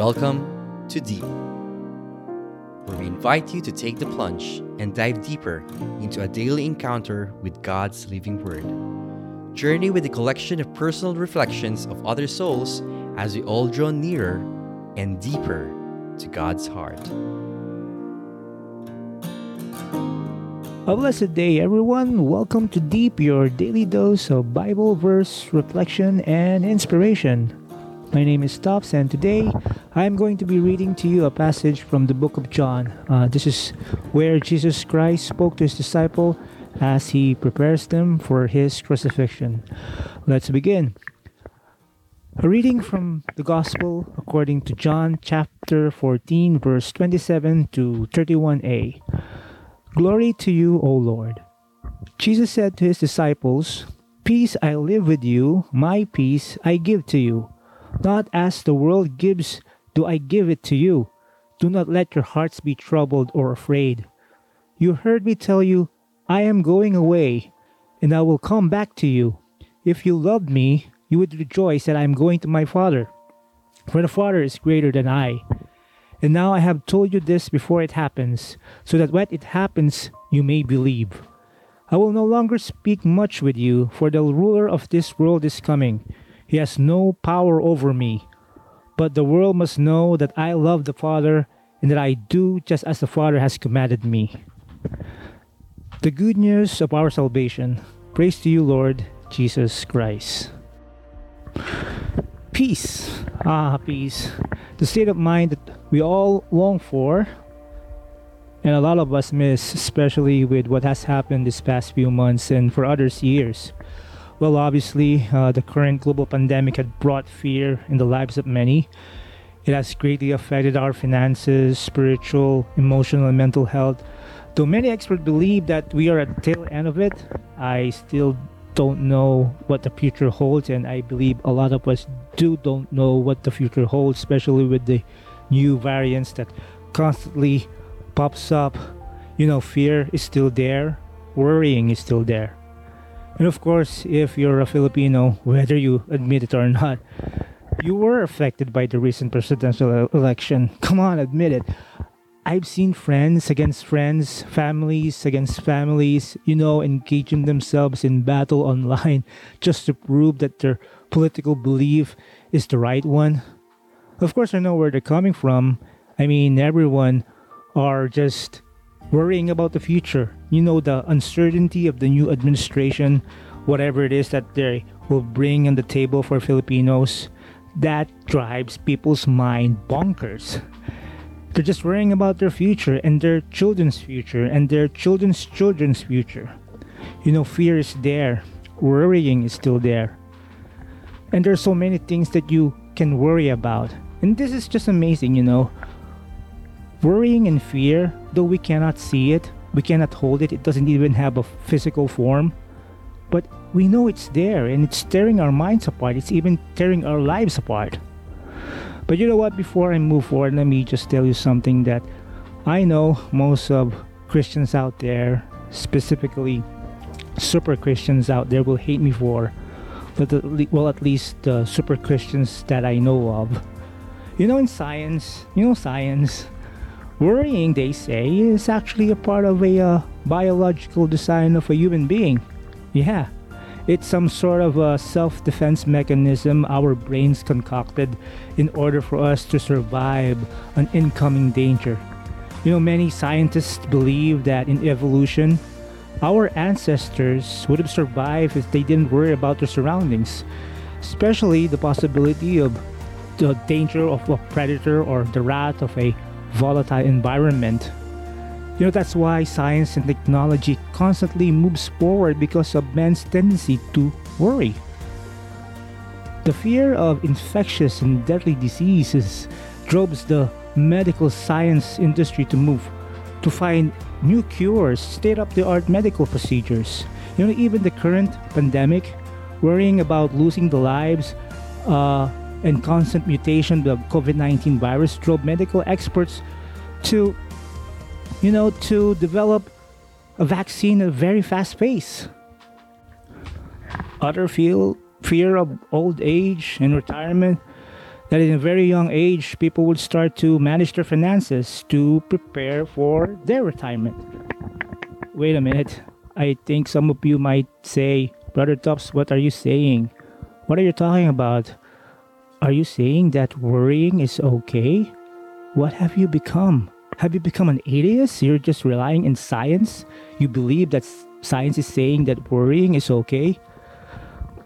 Welcome to Deep, where we invite you to take the plunge and dive deeper into a daily encounter with God's living Word. Journey with a collection of personal reflections of other souls as we all draw nearer and deeper to God's heart. A blessed day, everyone. Welcome to Deep, your daily dose of Bible verse reflection and inspiration. My name is Tops, and today I'm going to be reading to you a passage from the book of John. Uh, this is where Jesus Christ spoke to his disciple as he prepares them for his crucifixion. Let's begin. A reading from the Gospel according to John chapter 14, verse 27 to 31a. Glory to you, O Lord. Jesus said to his disciples, Peace I live with you, my peace I give to you. Not as the world gives, do I give it to you. Do not let your hearts be troubled or afraid. You heard me tell you, I am going away, and I will come back to you. If you loved me, you would rejoice that I am going to my Father, for the Father is greater than I. And now I have told you this before it happens, so that when it happens, you may believe. I will no longer speak much with you, for the ruler of this world is coming. He has no power over me. But the world must know that I love the Father and that I do just as the Father has commanded me. The good news of our salvation. Praise to you, Lord Jesus Christ. Peace. Ah, peace. The state of mind that we all long for, and a lot of us miss, especially with what has happened this past few months and for others years. Well, obviously, uh, the current global pandemic had brought fear in the lives of many. It has greatly affected our finances, spiritual, emotional, and mental health. Though many experts believe that we are at the tail end of it, I still don't know what the future holds, and I believe a lot of us do don't know what the future holds, especially with the new variants that constantly pops up. You know, fear is still there, worrying is still there. And of course, if you're a Filipino, whether you admit it or not, you were affected by the recent presidential election. Come on, admit it. I've seen friends against friends, families against families, you know, engaging themselves in battle online just to prove that their political belief is the right one. Of course, I know where they're coming from. I mean, everyone are just worrying about the future. You know, the uncertainty of the new administration, whatever it is that they will bring on the table for Filipinos, that drives people's mind bonkers. They're just worrying about their future and their children's future and their children's children's future. You know, fear is there, worrying is still there. And there's so many things that you can worry about. And this is just amazing, you know. Worrying and fear, though we cannot see it, we cannot hold it, it doesn't even have a physical form. But we know it's there and it's tearing our minds apart, it's even tearing our lives apart. But you know what? Before I move forward, let me just tell you something that I know most of Christians out there, specifically super Christians out there, will hate me for. But well, at least the super Christians that I know of. You know, in science, you know, science, worrying, they say, is actually a part of a uh, biological design of a human being. Yeah, it's some sort of a self defense mechanism our brains concocted in order for us to survive an incoming danger. You know, many scientists believe that in evolution, our ancestors would have survived if they didn't worry about their surroundings, especially the possibility of the danger of a predator or the wrath of a volatile environment. You know, that's why science and technology constantly moves forward because of man's tendency to worry. The fear of infectious and deadly diseases drives the medical science industry to move to find new cures, state of the art medical procedures. You know, even the current pandemic, worrying about losing the lives uh, and constant mutation of the COVID 19 virus drove medical experts to, you know, to develop a vaccine at a very fast pace. Other feel fear of old age and retirement that in a very young age, people would start to manage their finances to prepare for their retirement. Wait a minute. I think some of you might say, Brother Tops, what are you saying? What are you talking about? Are you saying that worrying is okay? What have you become? Have you become an atheist? You're just relying in science? You believe that science is saying that worrying is okay?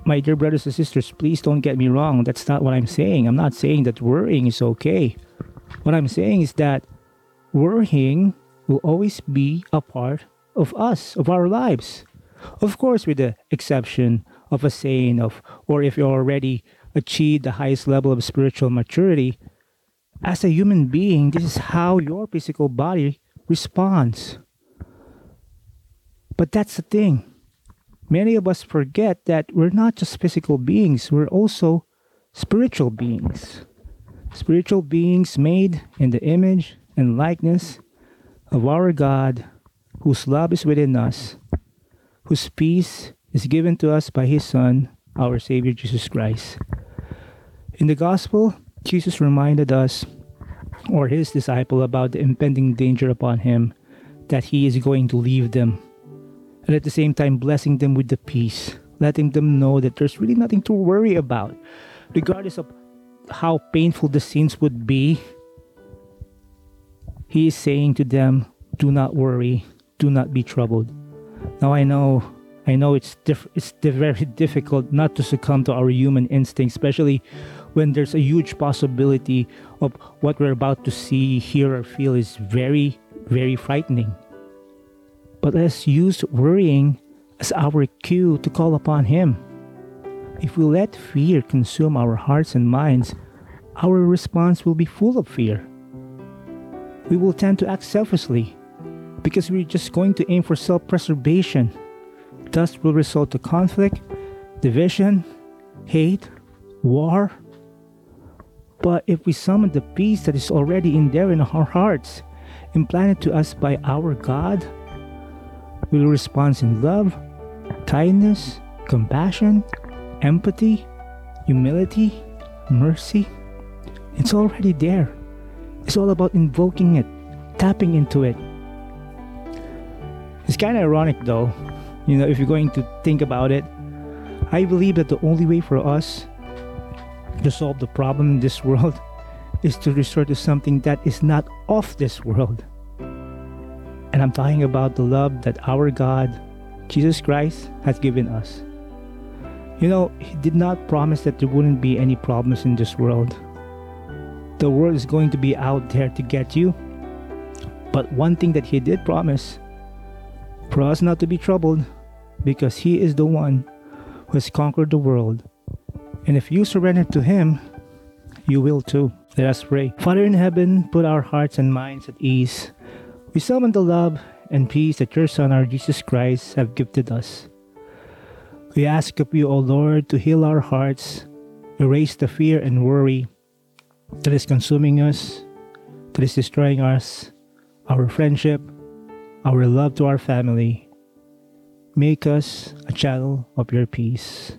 My dear brothers and sisters, please don't get me wrong. That's not what I'm saying. I'm not saying that worrying is okay. What I'm saying is that worrying will always be a part of us, of our lives. Of course, with the exception of a saying of, or if you're already achieved the highest level of spiritual maturity, as a human being, this is how your physical body responds. But that's the thing. Many of us forget that we're not just physical beings, we're also spiritual beings. Spiritual beings made in the image and likeness of our God, whose love is within us, whose peace is given to us by His Son, our Savior Jesus Christ. In the Gospel, Jesus reminded us, or His disciple, about the impending danger upon Him that He is going to leave them and at the same time blessing them with the peace, letting them know that there's really nothing to worry about, regardless of how painful the sins would be. He is saying to them, "Do not worry, do not be troubled." Now I know, I know it's diff- it's very difficult not to succumb to our human instinct, especially when there's a huge possibility of what we're about to see, hear, or feel is very, very frightening. But let's use worrying as our cue to call upon Him. If we let fear consume our hearts and minds, our response will be full of fear. We will tend to act selfishly because we're just going to aim for self preservation. Thus, will result to conflict, division, hate, war. But if we summon the peace that is already in there in our hearts, implanted to us by our God, we will respond in love, kindness, compassion, empathy, humility, mercy. It's already there. It's all about invoking it, tapping into it. It's kind of ironic though, you know, if you're going to think about it. I believe that the only way for us to solve the problem in this world is to resort to something that is not of this world. And I'm talking about the love that our God, Jesus Christ, has given us. You know, He did not promise that there wouldn't be any problems in this world. The world is going to be out there to get you. But one thing that He did promise for us not to be troubled because He is the one who has conquered the world. And if you surrender to Him, you will too. Let us pray. Father in heaven, put our hearts and minds at ease we summon the love and peace that your Son, our Jesus Christ, have gifted us. We ask of you, O Lord, to heal our hearts, erase the fear and worry that is consuming us, that is destroying us, our friendship, our love to our family. Make us a channel of your peace.